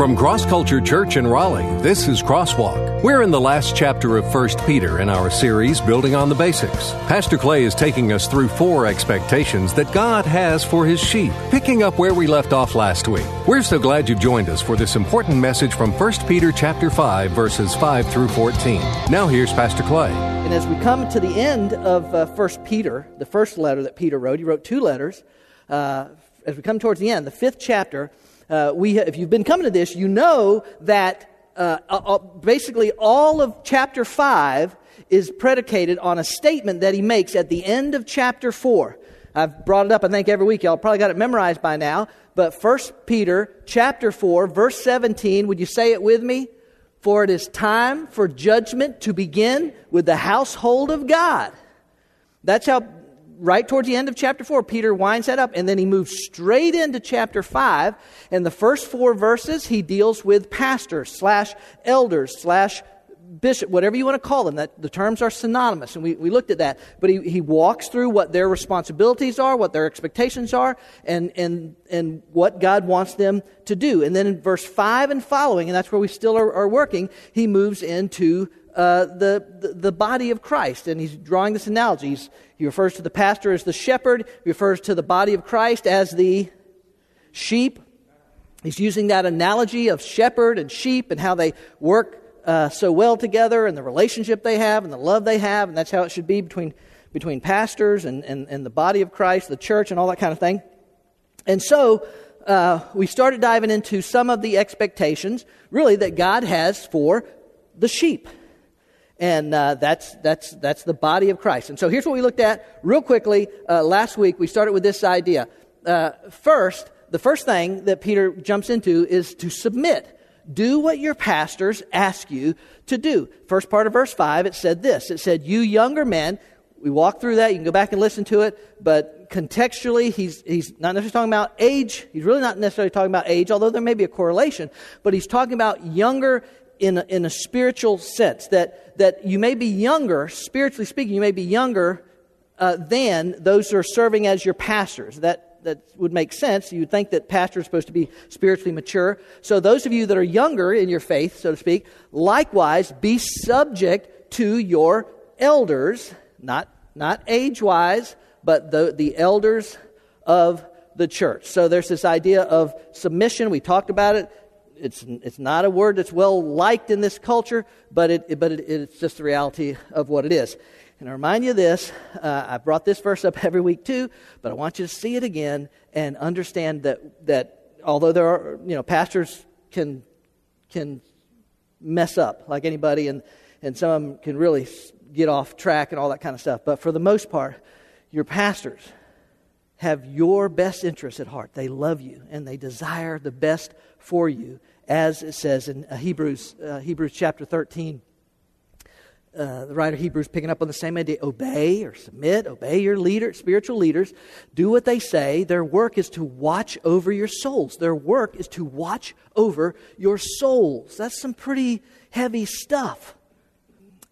From Cross Culture Church in Raleigh, this is Crosswalk. We're in the last chapter of 1 Peter in our series, Building on the Basics. Pastor Clay is taking us through four expectations that God has for his sheep, picking up where we left off last week. We're so glad you've joined us for this important message from 1 Peter chapter 5, verses 5 through 14. Now here's Pastor Clay. And as we come to the end of uh, 1 Peter, the first letter that Peter wrote, he wrote two letters. Uh, as we come towards the end, the fifth chapter, uh, we, if you've been coming to this, you know that uh, uh, basically all of chapter 5 is predicated on a statement that he makes at the end of chapter 4. I've brought it up, I think, every week. Y'all probably got it memorized by now. But 1 Peter chapter 4, verse 17, would you say it with me? For it is time for judgment to begin with the household of God. That's how right towards the end of chapter 4, Peter winds that up, and then he moves straight into chapter 5. And the first four verses, he deals with pastors slash elders slash bishop, whatever you want to call them. That, the terms are synonymous, and we, we looked at that. But he, he walks through what their responsibilities are, what their expectations are, and, and, and what God wants them to do. And then in verse 5 and following, and that's where we still are, are working, he moves into uh, the, the, the, body of Christ. And he's drawing this analogy. He's, he refers to the pastor as the shepherd, he refers to the body of Christ as the sheep. He's using that analogy of shepherd and sheep and how they work uh, so well together and the relationship they have and the love they have. And that's how it should be between, between pastors and, and, and the body of Christ, the church, and all that kind of thing. And so, uh, we started diving into some of the expectations, really, that God has for the sheep and uh, that's, that's, that's the body of Christ. And so here's what we looked at real quickly. Uh, last week, we started with this idea. Uh, first, the first thing that Peter jumps into is to submit. Do what your pastors ask you to do. First part of verse 5, it said this it said, You younger men, we walked through that. You can go back and listen to it. But contextually, he's, he's not necessarily talking about age. He's really not necessarily talking about age, although there may be a correlation. But he's talking about younger in a, in a spiritual sense, that, that you may be younger, spiritually speaking, you may be younger uh, than those who are serving as your pastors. That, that would make sense. You'd think that pastors are supposed to be spiritually mature. So, those of you that are younger in your faith, so to speak, likewise be subject to your elders, not, not age wise, but the, the elders of the church. So, there's this idea of submission. We talked about it it's, it's not a word that's well liked in this culture, but, it, but it, it's just the reality of what it is. And I remind you this. Uh, I brought this verse up every week too, but I want you to see it again and understand that, that although there are, you know, pastors can, can mess up like anybody, and, and some of them can really get off track and all that kind of stuff. But for the most part, your pastors have your best interests at heart. They love you and they desire the best for you as it says in uh, Hebrews, uh, Hebrews chapter 13. Uh, the writer of Hebrews picking up on the same idea obey or submit, obey your leader, spiritual leaders, do what they say. Their work is to watch over your souls. Their work is to watch over your souls. That's some pretty heavy stuff.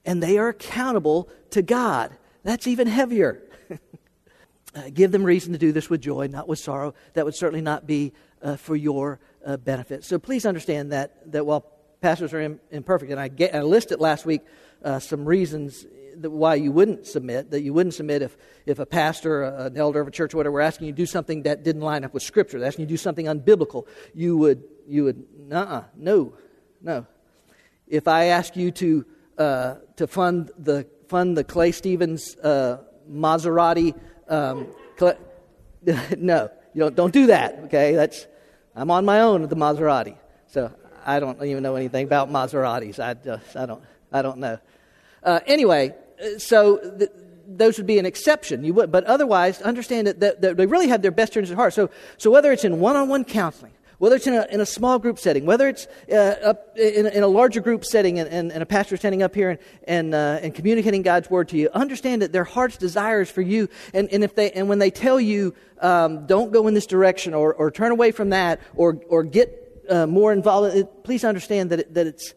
And they are accountable to God. That's even heavier. uh, give them reason to do this with joy, not with sorrow. That would certainly not be uh, for your uh, benefit. So please understand that, that while pastors are Im- imperfect, and I, get, I listed last week uh, some reasons why you wouldn't submit, that you wouldn't submit if, if a pastor, an elder of a church, or whatever, were asking you to do something that didn't line up with Scripture, asking you to do something unbiblical, you would, you would, uh no, no. If I ask you to, uh, to fund the, fund the Clay Stevens uh, Maserati, um, no, you don't, don't do that, okay? That's, I'm on my own with the Maserati. So I don't even know anything about Maseratis. I just, I don't, I don't know. Uh, anyway, uh, so th- those would be an exception. You would, but otherwise, understand that, that, that they really have their best interests at heart. So, so whether it's in one-on-one counseling, whether it's in a, in a small group setting, whether it's uh, in, in, a larger group setting and, and, and, a pastor standing up here and, and, uh, and communicating God's word to you, understand that their heart's desires for you. And, and, if they, and when they tell you, um, don't go in this direction or, or turn away from that or, or get uh, more involved, it, please understand that, it, that, it's,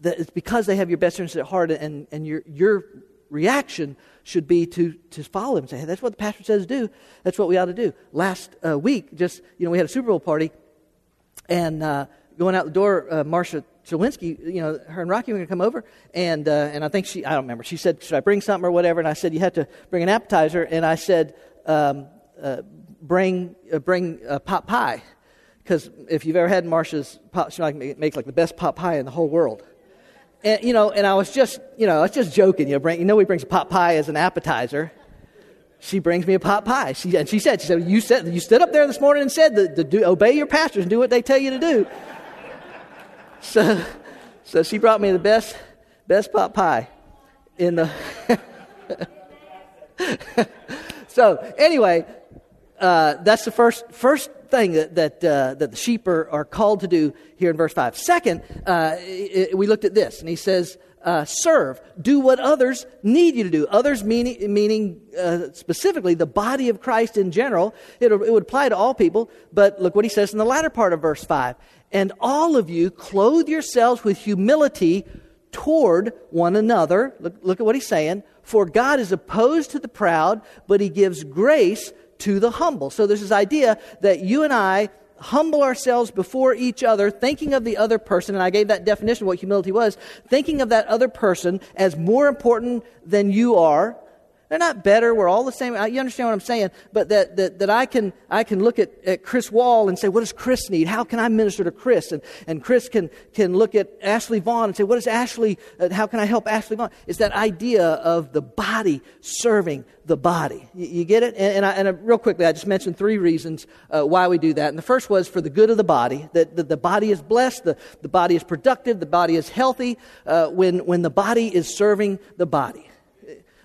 that it's because they have your best interests at heart and, and your, your reaction should be to, to follow them and say, hey, that's what the pastor says to do. That's what we ought to do. Last uh, week, just, you know, we had a Super Bowl party and uh, going out the door, uh, Marcia Chawinski, you know, her and Rocky were going to come over, and uh, and I think she, I don't remember. She said, "Should I bring something or whatever?" And I said, "You have to bring an appetizer." And I said, um, uh, "Bring uh, bring pot pie." Because if you've ever had Marcia's pot, she like, makes like the best pot pie in the whole world. And, you know, and I was just, you know, I was just joking. You know, bring, you know, he brings a pot pie as an appetizer. She brings me a pot pie. She, and she said, she said, you said, you stood up there this morning and said that do, obey your pastors and do what they tell you to do. so, so she brought me the best, best pot pie in the. so anyway, uh, that's the first first thing that, that, uh, that the sheep are, are called to do here in verse 5. Second, uh, it, we looked at this, and he says, uh, serve, do what others need you to do. Others meaning, meaning uh, specifically the body of Christ in general. It, it would apply to all people, but look what he says in the latter part of verse 5. And all of you clothe yourselves with humility toward one another. Look, look at what he's saying. For God is opposed to the proud, but he gives grace to the humble. So there's this idea that you and I humble ourselves before each other, thinking of the other person, and I gave that definition of what humility was, thinking of that other person as more important than you are, they're not better. We're all the same. You understand what I'm saying? But that, that, that I, can, I can look at, at Chris Wall and say, what does Chris need? How can I minister to Chris? And, and Chris can, can look at Ashley Vaughn and say, what does Ashley, uh, how can I help Ashley Vaughn? It's that idea of the body serving the body. You, you get it? And, and, I, and I, real quickly, I just mentioned three reasons uh, why we do that. And the first was for the good of the body, that the, the body is blessed, the, the body is productive, the body is healthy uh, when, when the body is serving the body.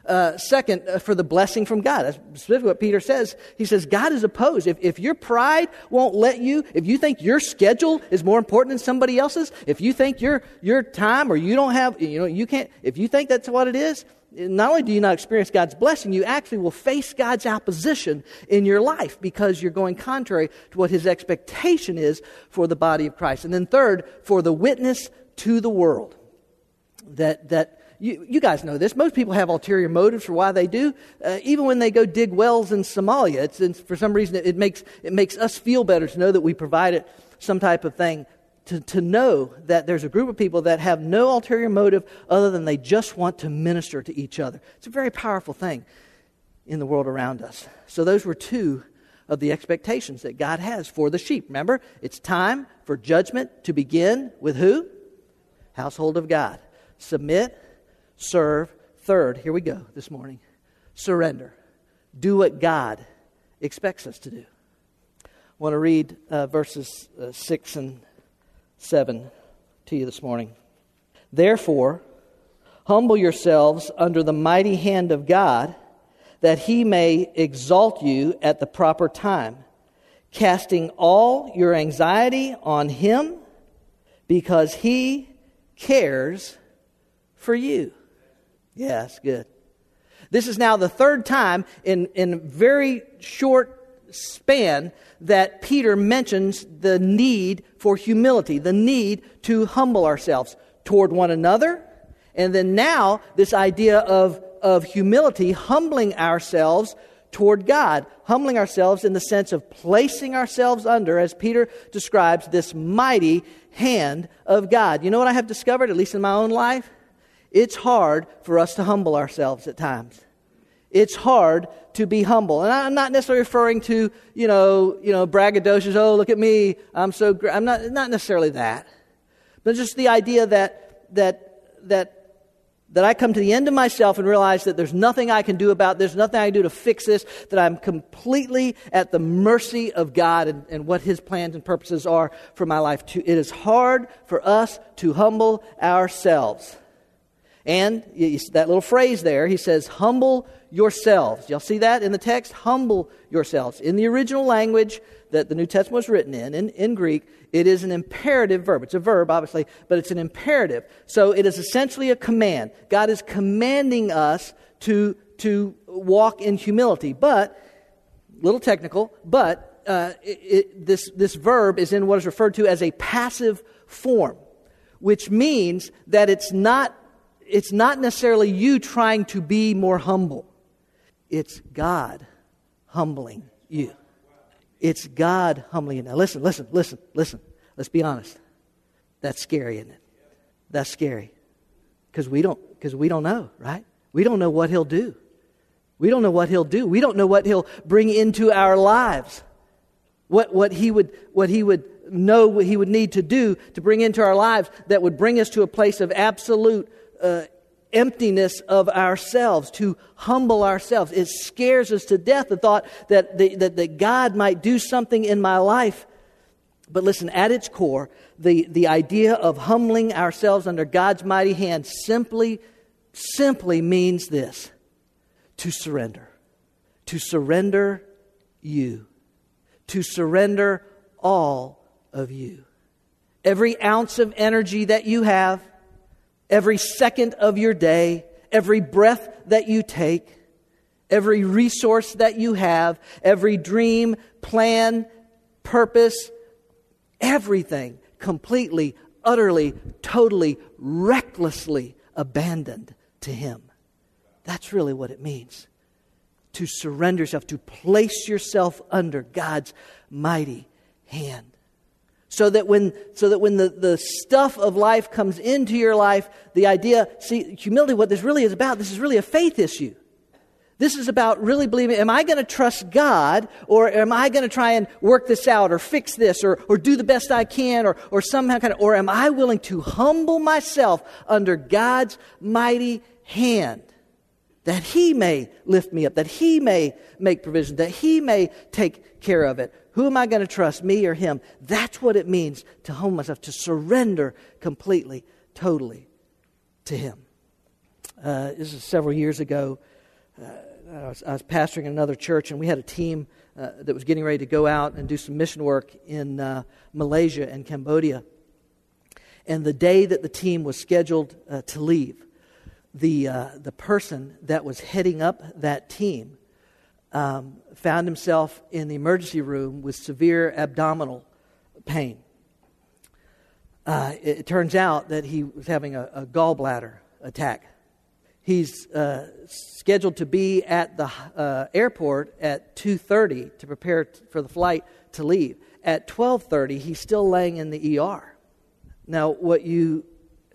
Uh, second, uh, for the blessing from God. That's specifically what Peter says. He says, God is opposed. If, if your pride won't let you, if you think your schedule is more important than somebody else's, if you think your, your time or you don't have, you know, you can't, if you think that's what it is, not only do you not experience God's blessing, you actually will face God's opposition in your life because you're going contrary to what his expectation is for the body of Christ. And then third, for the witness to the world. That, that you, you guys know this. Most people have ulterior motives for why they do. Uh, even when they go dig wells in Somalia, it's, it's for some reason it, it, makes, it makes us feel better to know that we provided some type of thing. To, to know that there's a group of people that have no ulterior motive other than they just want to minister to each other. It's a very powerful thing in the world around us. So, those were two of the expectations that God has for the sheep. Remember, it's time for judgment to begin with who? Household of God. Submit serve. Third, here we go this morning surrender. Do what God expects us to do. I want to read uh, verses uh, 6 and 7 to you this morning. Therefore, humble yourselves under the mighty hand of God, that he may exalt you at the proper time, casting all your anxiety on him, because he cares for you. Yes, good. This is now the third time in, in very short span that Peter mentions the need for humility, the need to humble ourselves toward one another. And then now, this idea of, of humility, humbling ourselves toward God, humbling ourselves in the sense of placing ourselves under, as Peter describes, this mighty hand of God. You know what I have discovered, at least in my own life? It's hard for us to humble ourselves at times. It's hard to be humble. And I'm not necessarily referring to, you know, you know, braggadocious, oh, look at me, I'm so great. I'm not, not necessarily that. But just the idea that, that, that, that I come to the end of myself and realize that there's nothing I can do about this, There's nothing I can do to fix this, that I'm completely at the mercy of God and, and what His plans and purposes are for my life. It is hard for us to humble ourselves. And that little phrase there, he says, humble yourselves. Y'all see that in the text? Humble yourselves. In the original language that the New Testament was written in, in, in Greek, it is an imperative verb. It's a verb, obviously, but it's an imperative. So it is essentially a command. God is commanding us to, to walk in humility. But, little technical, but uh, it, it, this, this verb is in what is referred to as a passive form, which means that it's not it's not necessarily you trying to be more humble, it's God humbling you. It's God humbling you. Now, listen, listen, listen, listen. Let's be honest. That's scary, isn't it? That's scary. Because we don't we don't know, right? We don't know what he'll do. We don't know what he'll do. We don't know what he'll bring into our lives. What, what he would what he would know what he would need to do to bring into our lives that would bring us to a place of absolute uh, emptiness of ourselves, to humble ourselves. It scares us to death the thought that, the, that, that God might do something in my life. But listen, at its core, the, the idea of humbling ourselves under God's mighty hand simply, simply means this to surrender. To surrender you. To surrender all of you. Every ounce of energy that you have, every second of your day, every breath that you take, every resource that you have, every dream, plan, purpose, everything completely, utterly, totally, recklessly abandoned to Him. That's really what it means to surrender yourself, to place yourself under God's mighty hand so that when, so that when the, the stuff of life comes into your life, the idea, see, humility, what this really is about, this is really a faith issue. This is about really believing, am I going to trust God or am I going to try and work this out or fix this or, or do the best I can or, or somehow kind of, or am I willing to humble myself under God's mighty hand that He may lift me up, that He may make provision, that He may take care of it? Who am I going to trust, me or him? That's what it means to humble myself, to surrender completely, totally to him. Uh, this is several years ago. Uh, I, was, I, was, pastoring another church, and we had a team uh, that was getting ready to go out and do some mission work in uh, Malaysia and Cambodia. And the day that the team was scheduled uh, to leave, the, uh, the person that was heading up that team um, found himself in the emergency room with severe abdominal pain. Uh, it, it, turns out that he was having a, a gallbladder attack. He's uh, scheduled to be at the uh, airport at 2:30 to prepare t- for the flight to leave. At 12:30, he's still laying in the ER. Now, what you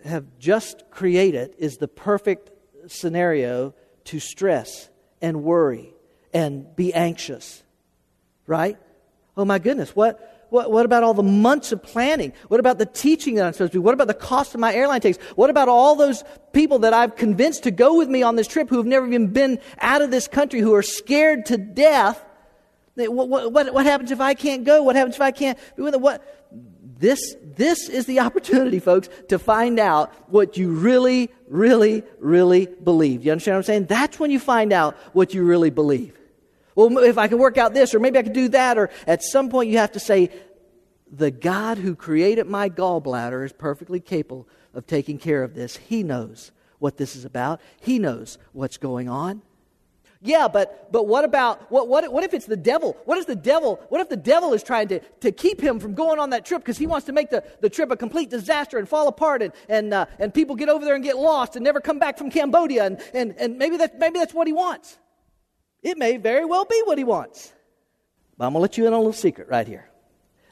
have just created is the perfect scenario to stress and worry and be anxious. Right? Oh my goodness, what, what, what about all the months of planning? What about the teaching that I'm supposed to do? What about the cost of my airline tickets? What about all those people that I've convinced to go with me on this trip who have never even been out of this country, who are scared to death? What, what, what, happens if I can't go? What happens if I can't be with them? What? This, this is the opportunity, folks, to find out what you really, really, really believe. You understand what I'm saying? That's when you find out what you really believe. Well, if I can work out this, or maybe I can do that, or at some point you have to say, the God who created my gallbladder is perfectly capable of taking care of this. He knows what this is about, He knows what's going on. Yeah, but, but what about, what, what, what if it's the devil? What if the devil, what if the devil is trying to, to keep him from going on that trip because he wants to make the, the trip a complete disaster and fall apart and, and, uh, and people get over there and get lost and never come back from Cambodia and, and, and maybe, that, maybe that's what he wants. It may very well be what he wants. But I'm to let you in on a little secret right here.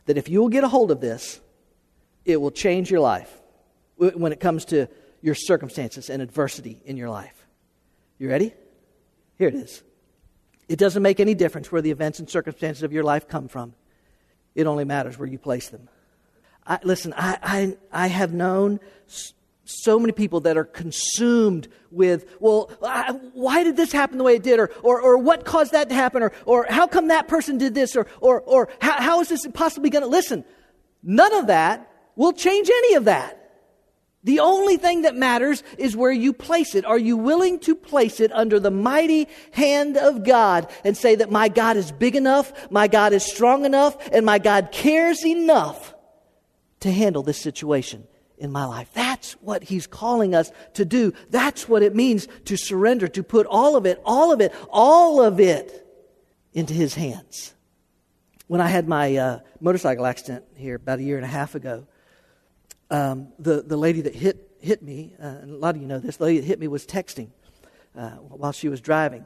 That if you will get a hold of this, it will change your life when it comes to your circumstances and adversity in your life. You ready? Here it is. It doesn't make any difference where the events and circumstances of your life come from. It only matters where you place them. I, listen, I, I, I have known so many people that are consumed with, well, why did this happen the way it did? Or, or, or what caused that to happen? Or, or how come that person did this? Or, or, or how, how is this possibly going to listen? None of that will change any of that. The only thing that matters is where you place it. Are you willing to place it under the mighty hand of God and say that my God is big enough, my God is strong enough, and my God cares enough to handle this situation in my life? That's what He's calling us to do. That's what it means to surrender, to put all of it, all of it, all of it into His hands. When I had my uh, motorcycle accident here about a year and a half ago, um, the, the lady that hit, hit me, uh, and a lot of you know this, the lady that hit me was texting uh, while she was driving.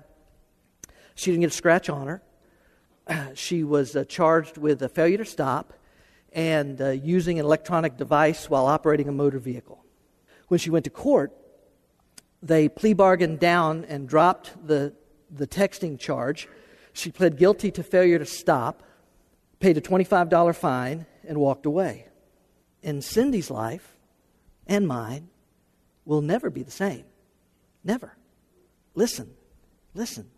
She didn't get a scratch on her. she was uh, charged with a failure to stop and uh, using an electronic device while operating a motor vehicle. When she went to court, they plea bargained down and dropped the, the texting charge. She pled guilty to failure to stop, paid a $25 fine, and walked away. In Cindy's life and mine will never be the same. Never. Listen, listen.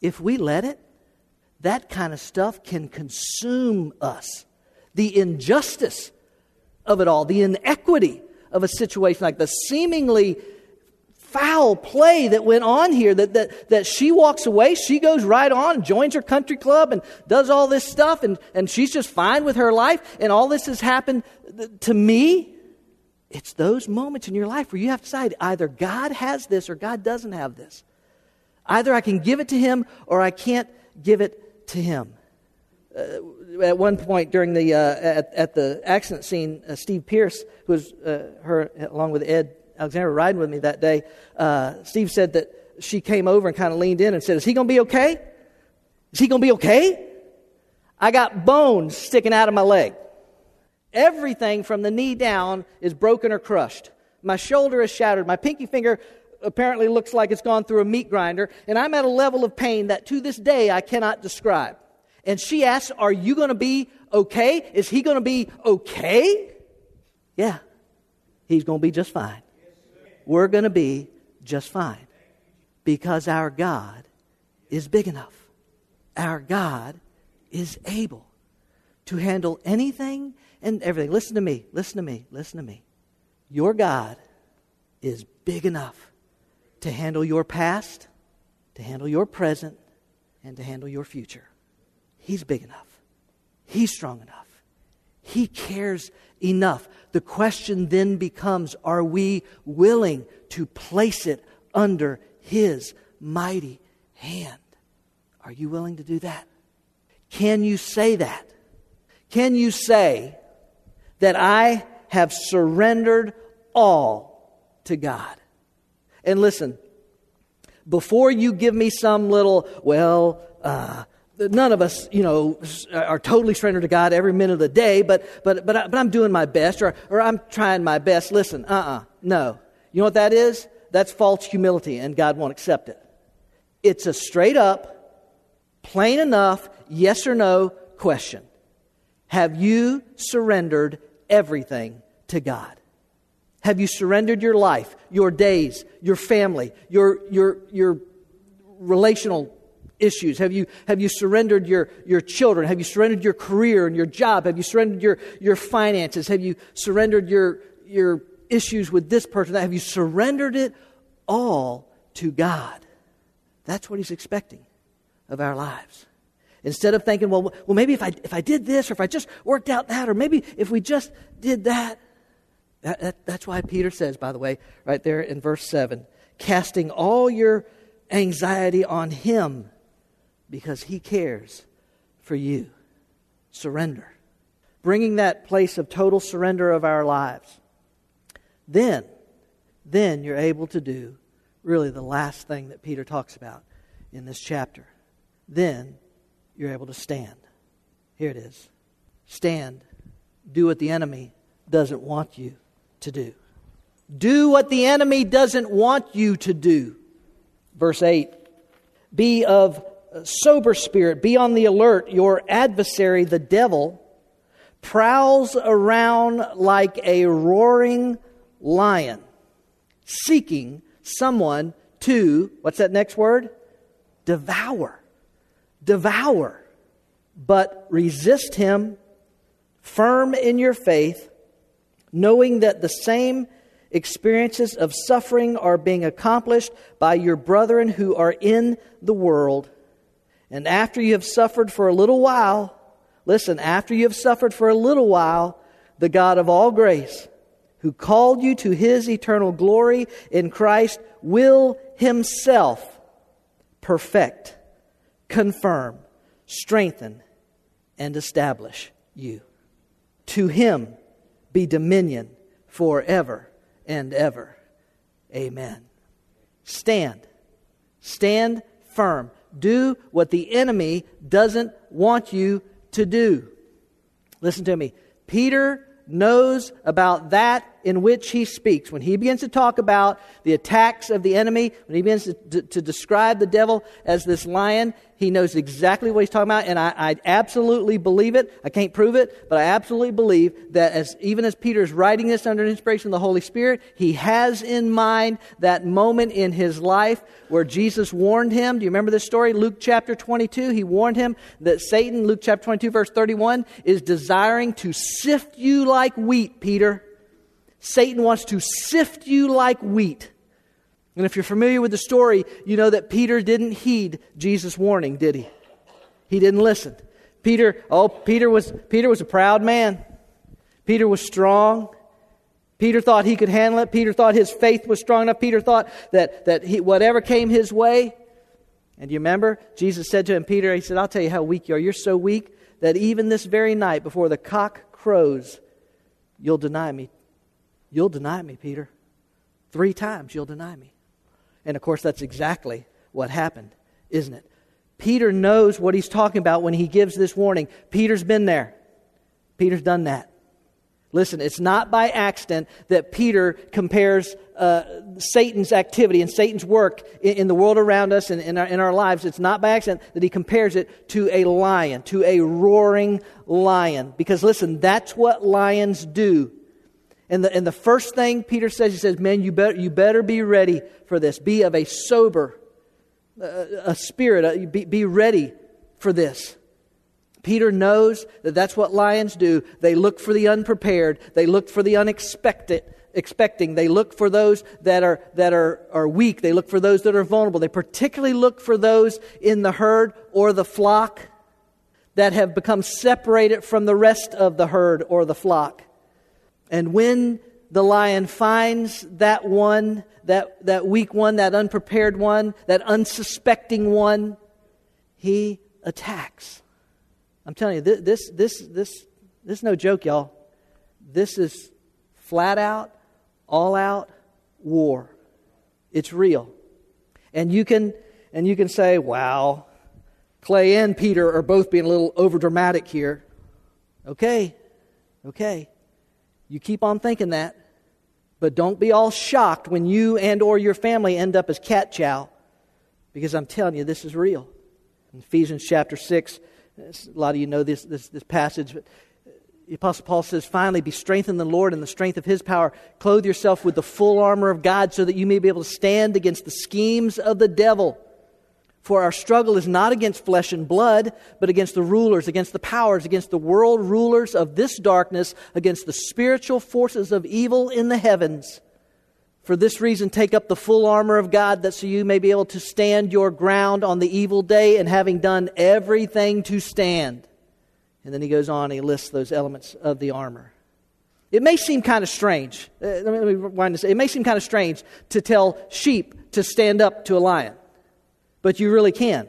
If we let it, that kind of stuff can consume us. The injustice of it all, the inequity of a situation like the seemingly foul play that went on here that, that, that she walks away she goes right on joins her country club and does all this stuff and, and she's just fine with her life and all this has happened to me it's those moments in your life where you have to decide either god has this or god doesn't have this either i can give it to him or i can't give it to him uh, at one point during the uh, at, at, the accident scene, uh, Steve Pierce, who was uh, her along with Ed Alexander riding with me that day, uh, Steve said that she came over and kind of leaned in and said, "Is he going to be okay? Is he going to be okay?" I got bones sticking out of my leg. Everything from the knee down is broken or crushed. My shoulder is shattered. My pinky finger apparently looks like it's gone through a meat grinder, and I'm at a level of pain that to this day I cannot describe. And she asks, Are you going to be okay? Is he going to be okay? Yeah, he's going to be just fine. We're going to be just fine because our God is big enough. Our God is able to handle anything and everything. Listen to me, listen to me, listen to me. Your God is big enough to handle your past, to handle your present, and to handle your future. He's big enough. He's strong enough. He cares enough. The question then becomes are we willing to place it under His mighty hand? Are you willing to do that? Can you say that? Can you say that I have surrendered all to God? And listen, before you give me some little, well, uh, none of us, you know, are totally surrendered to God every minute of the day, but, but, but, I, but I'm doing my best or, or I'm trying my best. Listen, uh uh-uh, uh no. You know what that is? That's false humility, and God won't accept it. It's a straight up, plain enough, yes or no question. Have you surrendered everything to God? Have you surrendered your life, your days, your family, your, your, your relational issues? Have you, have you surrendered your, your children? Have you surrendered your career and your job? Have you surrendered your, your finances? Have you surrendered your, your issues with this person? Have you surrendered it all to God? That's what He's expecting of our lives. Instead of thinking, well, well, maybe if I, if I did this, or if I just worked out that, or maybe if we just did that. that, that that's why Peter says, by the way, right there in verse 7, casting all your anxiety on Him because He cares for you. Surrender. Bringing that place of total surrender of our lives. Then, then you're able to do really the last thing that Peter talks about in this chapter. Then you're able to stand. Here it is. Stand. Do what the enemy doesn't want you to do. Do what the enemy doesn't want you to do. Verse 8 Be of sober spirit, be on the alert. Your adversary, the devil, prowls around like a roaring lion, seeking someone to, what's that next word? Devour. Devour. But resist him, firm in your faith, knowing that the same experiences of suffering are being accomplished by your brethren who are in the world. And after you have suffered for a little while, listen, after you have suffered for a little while, the God of all grace, who called you to his eternal glory in Christ, will himself perfect, confirm, strengthen, and establish you. To him be dominion forever and ever. Amen. Stand. Stand firm. Do what the enemy doesn't want you to do. Listen to me. Peter knows about that in which he speaks. When he begins to talk about the attacks of the enemy, when he begins to, to, to describe the devil as this lion, he knows exactly what he's talking about, and I, I, absolutely believe it. I can't prove it, but I absolutely believe that as even as Peter is writing this under the inspiration of the Holy Spirit, he has in mind that moment in his life where Jesus warned him. Do you remember this story? Luke chapter 22. He warned him that Satan, Luke chapter 22, verse 31, is desiring to sift you like wheat, Peter. Satan wants to sift you like wheat. And if you're familiar with the story, you know that Peter didn't heed Jesus' warning, did he? He didn't listen. Peter, oh, Peter was, Peter was a proud man. Peter was strong. Peter thought he could handle it. Peter thought his faith was strong enough. Peter thought that, that he, whatever came his way. And you remember, Jesus said to him, Peter, he said, I'll tell you how weak you are. You're so weak that even this very night, before the cock crows, you'll deny me You'll deny me, Peter. Three times you'll deny me. And of course, that's exactly what happened, isn't it? Peter knows what he's talking about when he gives this warning. Peter's been there, Peter's done that. Listen, it's not by accident that Peter compares uh, Satan's activity and Satan's work in, in the world around us and in our, in our lives. It's not by accident that he compares it to a lion, to a roaring lion. Because listen, that's what lions do. And the, and the first thing Peter says, he says, Man, you better, you better be ready for this. Be of a sober uh, a spirit. Uh, be, be ready for this. Peter knows that that's what lions do. They look for the unprepared, they look for the unexpected. Expecting. They look for those that are that are, are weak. They look for those that are vulnerable. They particularly look for those in the herd or the flock that have become separated from the rest of the herd or the flock. And when the lion finds that one, that, that weak one, that unprepared one, that unsuspecting one, he attacks. I'm telling you, this, this, this, this, is no joke, y'all. This is flat out, all out war. It's real. And you can, and you can say, wow, Clay and Peter are both being a little overdramatic here. Okay, okay. You keep on thinking that. But don't be all shocked when you and or your family end up as cat chow because I'm telling you this is real. In Ephesians chapter 6, a lot of you know this, this, this passage, but the Apostle Paul says, Finally, be strengthened in the Lord and the strength of his power. Clothe yourself with the full armor of God so that you may be able to stand against the schemes of the devil. For our struggle is not against flesh and blood, but against the rulers, against the powers, against the world rulers of this darkness, against the spiritual forces of evil in the heavens. For this reason, take up the full armor of God, that so you may be able to stand your ground on the evil day, and having done everything to stand. And then he goes on, he lists those elements of the armor. It may seem kind of strange. Uh, let me rewind this. It may seem kind of strange to tell sheep to stand up to a lion but you really can.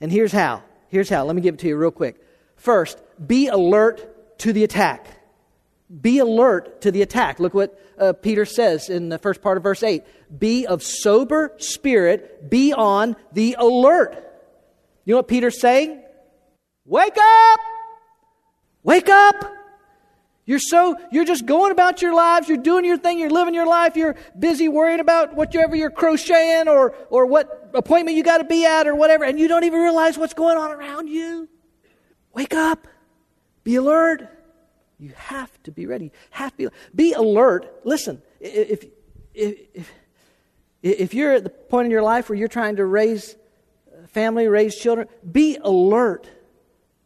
And here's how. Here's how. Let me give it to you real quick. First, be alert to the attack. Be alert to the attack. Look what uh, Peter says in the first part of verse 8. Be of sober spirit, be on the alert. You know what Peter's saying? Wake up! Wake up! You're so, you're just going about your lives, you're doing your thing, you're living your life, you're busy worrying about whatever you're crocheting or, or what appointment you got to be at or whatever, and you don't even realize what's going on around you. Wake up. Be alert. You have to be ready. Have to be, be alert. Listen, if, if, if, if you're at the point in your life where you're trying to raise family, raise children, be alert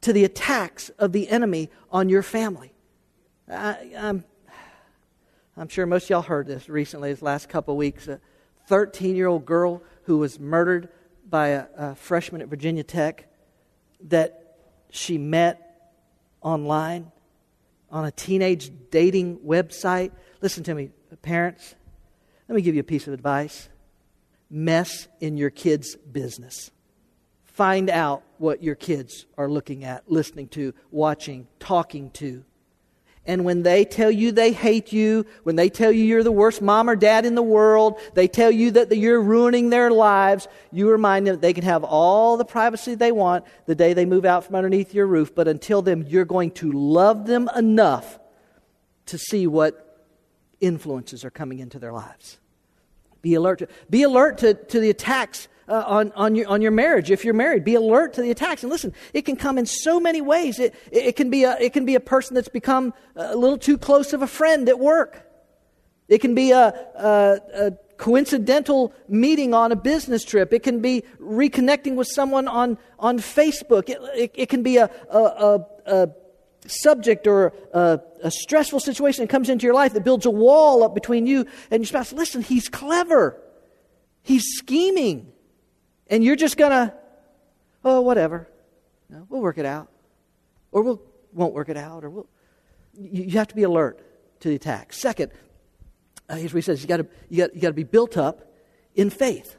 to the attacks of the enemy on your family. I, am I'm, I'm sure most y'all heard this recently, this last couple weeks. A 13 year old girl who was murdered by a, a freshman at Virginia Tech that she met online on a teenage dating website. Listen to me, parents. Let me give you a piece of advice mess in your kids' business. Find out what your kids are looking at, listening to, watching, talking to And when they tell you they hate you, when they tell you you're the worst mom or dad in the world, they tell you that you're ruining their lives, you remind them they can have all the privacy they want the day they move out from underneath your roof. But until then, you're going to love them enough to see what influences are coming into their lives. Be alert to, be alert to, to the attacks uh, on, on, your, on your marriage. If you're married, be alert to the attacks. And listen, it can come in so many ways. It, it, can, be a, it can be a person that's become a little too close of a friend at work. It can be a, a, a coincidental meeting on a business trip. It can be reconnecting with someone on, on Facebook. It, it, it can be a, a, a subject or a, a, stressful situation that comes into your life that builds a wall up between you and your spouse. Listen, he's clever. He's scheming. And you're just going to, oh, whatever. No, we'll work it out. Or we'll, won't work it out. Or we'll, you, you have to be alert to the attack. Second, uh, here's what he says you got you got you to be built up in faith.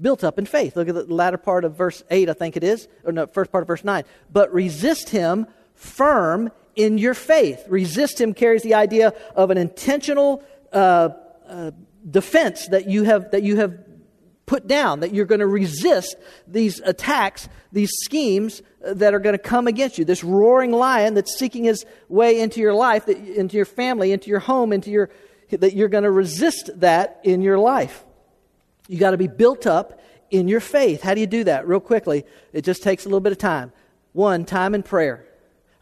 Built up in faith. Look at the latter part of verse 8, I think it is, or no, first part of verse 9. But resist him firm in your faith. Resist him carries the idea of an intentional uh, uh, defense that you have that you have put down, that you're going to resist these attacks, these schemes uh, that are going to come against you. This roaring lion that's seeking his way into your life, into your family, into your home, into your that you're going to resist that in your life. You got to be built up in your faith. How do you do that? Real quickly, it just takes a little bit of time. One, time in prayer.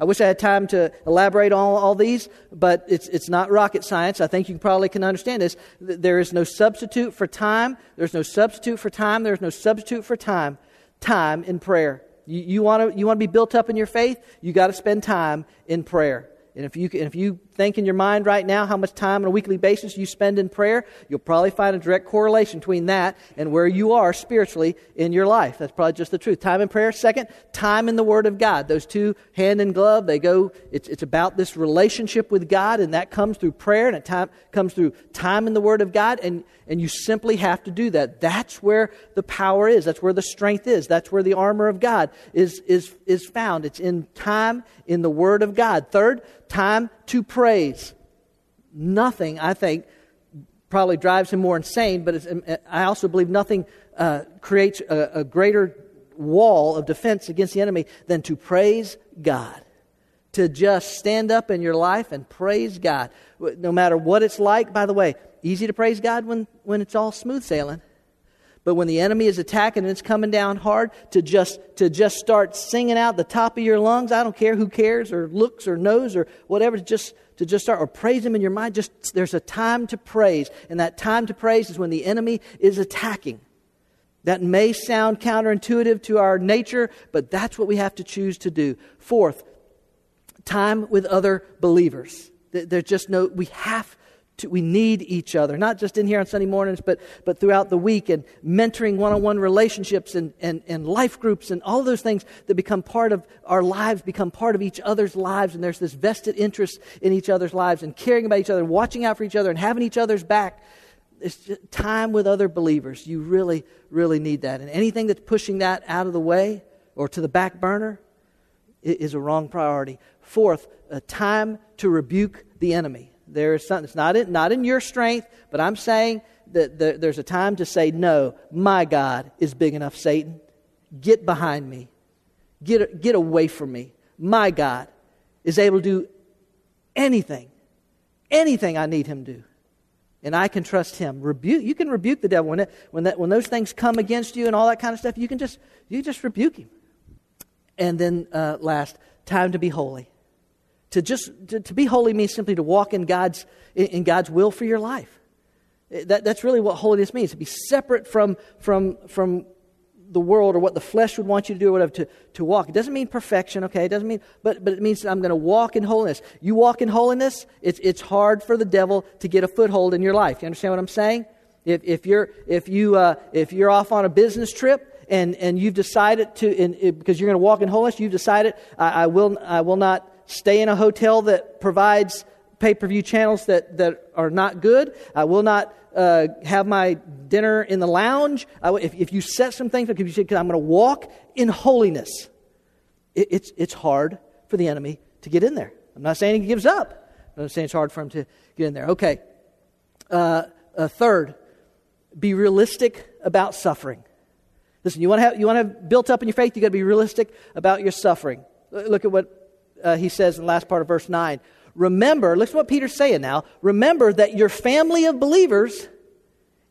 I wish I had time to elaborate on all, all these, but it's, it's not rocket science. I think you probably can understand this. There is no substitute for time. There's no substitute for time. There's no substitute for time. Time in prayer. You, you want to you wanna be built up in your faith? You got to spend time in prayer. And if you, if you think in your mind right now how much time on a weekly basis you spend in prayer, you'll probably find a direct correlation between that and where you are spiritually in your life. That's probably just the truth. Time in prayer. Second, time in the Word of God. Those two hand in glove. They go, it's, it's about this relationship with God, and that comes through prayer, and it time, comes through time in the Word of God, and, and you simply have to do that. That's where the power is. That's where the strength is. That's where the armor of God is, is, is found. It's in time in the Word of God. Third, time to praise. Nothing, I think, probably drives him more insane, but I also believe nothing uh, creates a, a greater wall of defense against the enemy than to praise God. To just stand up in your life and praise God. No matter what it's like, by the way, easy to praise God when, when it's all smooth sailing. But when the enemy is attacking and it's coming down hard, to just, to just start singing out the top of your lungs, I don't care who cares or looks or knows or whatever, to just, to just start or praise him in your mind. Just, there's a time to praise. And that time to praise is when the enemy is attacking. That may sound counterintuitive to our nature, but that's what we have to choose to do. Fourth, time with other believers. There's just no, we have to, we need each other, not just in here on Sunday mornings, but, but throughout the week and mentoring one on one relationships and, and, and life groups and all those things that become part of our lives, become part of each other's lives. And there's this vested interest in each other's lives and caring about each other, and watching out for each other and having each other's back. It's time with other believers. You really, really need that. And anything that's pushing that out of the way or to the back burner is a wrong priority. Fourth, a time to rebuke the enemy. There is something, it's not in, not in your strength, but I'm saying that the, there's a time to say, No, my God is big enough, Satan. Get behind me. Get, get away from me. My God is able to do anything, anything I need him to do. And I can trust him. Rebuke, you can rebuke the devil. When, it, when, that, when those things come against you and all that kind of stuff, you can just, you just rebuke him. And then uh, last, time to be holy. To just to, to, be holy means simply to walk in God's in, God's will for your life. That, that's really what holiness means to be separate from, from, from the world or what the flesh would want you to do or whatever to, to walk. It doesn't mean perfection, okay? It doesn't mean, but, but it means I'm going to walk in holiness. You walk in holiness, it's, it's hard for the devil to get a foothold in your life. You understand what I'm saying? If, if, you're, if, you, uh, if you're off on a business trip and, and you've decided to, in, because you're going to walk in holiness, you've decided, I, I, will, I will not stay in a hotel that provides pay per view channels that, that are not good. I will not uh, have my dinner in the lounge. if, if you set some things, say, I'm going to walk in holiness, it, it's, it's hard for the enemy to get in there. I'm not saying he gives up, I'm saying it's hard for him to get in there. Okay. Uh, uh, third, be realistic about suffering. Listen, you want to have, you want to have built up in your faith, you got to be realistic about your suffering. Look at what uh, he says in the last part of verse 9. Remember, listen what Peter's saying now. Remember that your family of believers,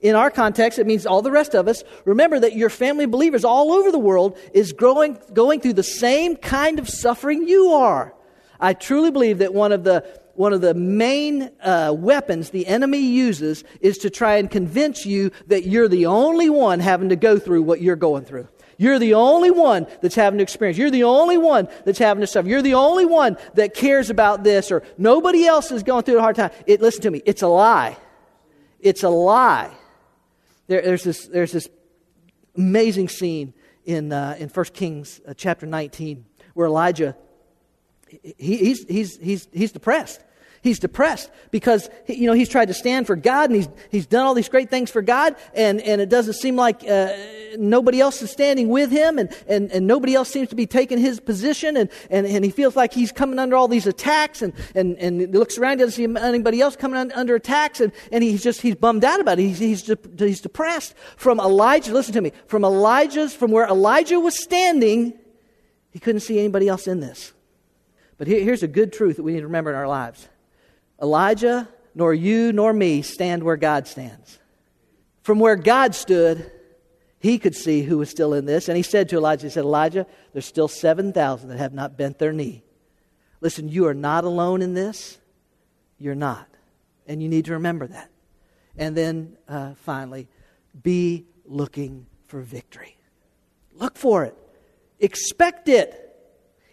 in our context, it means all the rest of us, remember that your family of believers all over the world is growing, going through the same kind of suffering you are. I truly believe that one of the one of the main uh, weapons the enemy uses is to try and convince you that you're the only one having to go through what you're going through. You're the only one that's having to experience. You're the only one that's having to suffer. You're the only one that cares about this, or nobody else is going through a hard time. It, listen to me. It's a lie. It's a lie. There, there's this. There's this amazing scene in uh, in First Kings uh, chapter 19 where Elijah he, he's, he's, he's, he's depressed. He's depressed because you know he's tried to stand for God and he's he's done all these great things for God and, and it doesn't seem like uh, nobody else is standing with him and, and, and nobody else seems to be taking his position and, and, and he feels like he's coming under all these attacks and, and, and he looks around doesn't see anybody else coming un, under attacks and, and he's just he's bummed out about it. He's, he's, de- he's depressed. From Elijah listen to me from Elijah's from where Elijah was standing he couldn't see anybody else in this. But here, here's a good truth that we need to remember in our lives Elijah, nor you, nor me stand where God stands. From where God stood, he could see who was still in this. And he said to Elijah, He said, Elijah, there's still 7,000 that have not bent their knee. Listen, you are not alone in this. You're not. And you need to remember that. And then uh, finally, be looking for victory. Look for it, expect it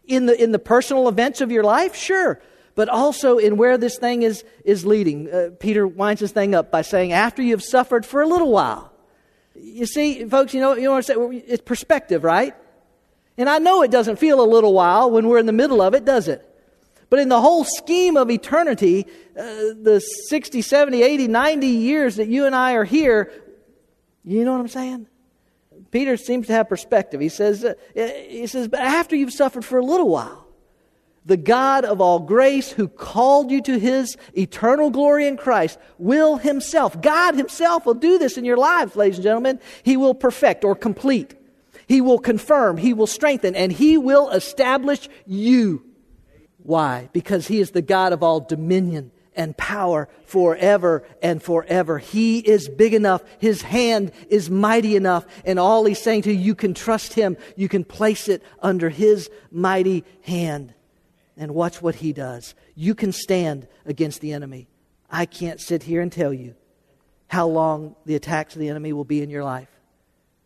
in the, in the personal events of your life? Sure. But also in where this thing is, is leading. Uh, Peter winds this thing up by saying, after you've suffered for a little while. You see, folks, you know, you know what I'm saying? It's perspective, right? And I know it doesn't feel a little while when we're in the middle of it, does it? But in the whole scheme of eternity, uh, the 60, 70, 80, 90 years that you and I are here, you know what I'm saying? Peter seems to have perspective. He says, uh, he says, but after you've suffered for a little while, the God of all grace who called you to his eternal glory in Christ will himself, God himself will do this in your lives, ladies and gentlemen. He will perfect or complete. He will confirm, he will strengthen, and he will establish you. Why? Because he is the God of all dominion and power forever and forever. He is big enough. His hand is mighty enough. And all he's saying to you, you can trust him. You can place it under his mighty hand. And watch what he does. You can stand against the enemy. I can't sit here and tell you how long the attacks of the enemy will be in your life.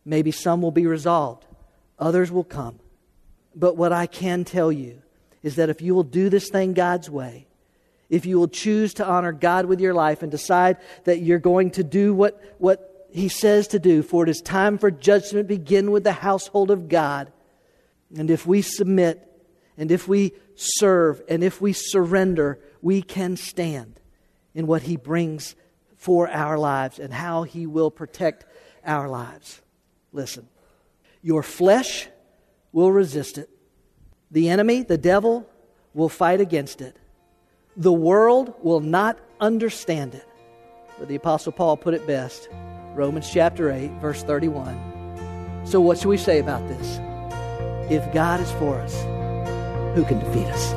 Maybe some will be resolved, others will come. But what I can tell you is that if you will do this thing God's way, if you will choose to honor God with your life and decide that you're going to do what, what He says to do, for it is time for judgment begin with the household of God. And if we submit, and if we serve, and if we surrender, we can stand in what He brings for our lives and how He will protect our lives. Listen, your flesh will resist it, the enemy, the devil, will fight against it. The world will not understand it. But the Apostle Paul put it best Romans chapter 8, verse 31. So, what should we say about this? If God is for us, who can defeat us?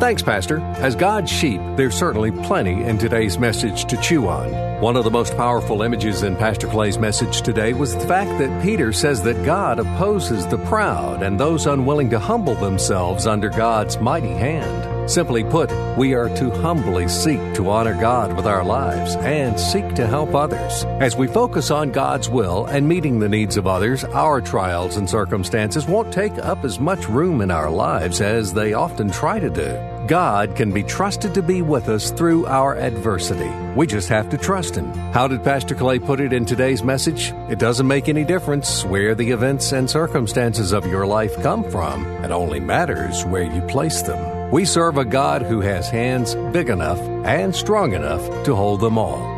Thanks, Pastor. As God's sheep, there's certainly plenty in today's message to chew on. One of the most powerful images in Pastor Clay's message today was the fact that Peter says that God opposes the proud and those unwilling to humble themselves under God's mighty hand. Simply put, we are to humbly seek to honor God with our lives and seek to help others. As we focus on God's will and meeting the needs of others, our trials and circumstances won't take up as much room in our lives as they often try to do. God can be trusted to be with us through our adversity. We just have to trust Him. How did Pastor Clay put it in today's message? It doesn't make any difference where the events and circumstances of your life come from, it only matters where you place them. We serve a God who has hands big enough and strong enough to hold them all.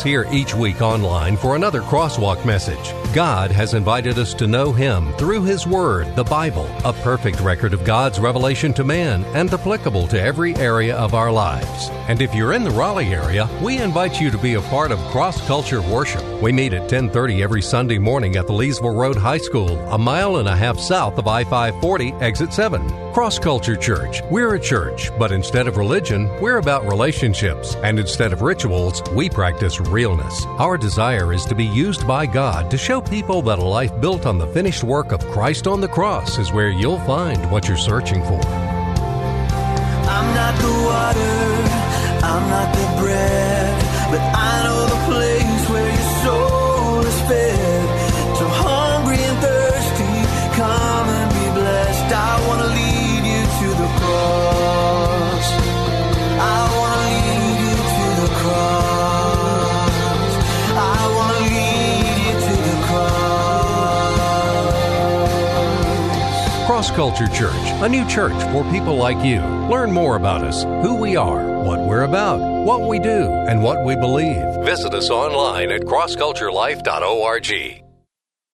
us here each week online for another Crosswalk message. God has invited us to know Him through His Word, the Bible, a perfect record of God's revelation to man and applicable to every area of our lives. And if you're in the Raleigh area, we invite you to be a part of Cross Culture Worship. We meet at 10:30 every Sunday morning at the Leesville Road High School, a mile and a half south of I-540, exit 7. Cross Culture Church. We're a church, but instead of religion, we're about relationships, and instead of rituals, we practice realness. Our desire is to be used by God to show people that a life built on the finished work of Christ on the cross is where you'll find what you're searching for. I'm not the water, I'm not the bread, but I know the place where your soul is fed. Cross. Culture Church, a new church for people like you. Learn more about us, who we are, what we're about, what we do, and what we believe. Visit us online at crossculturelife.org.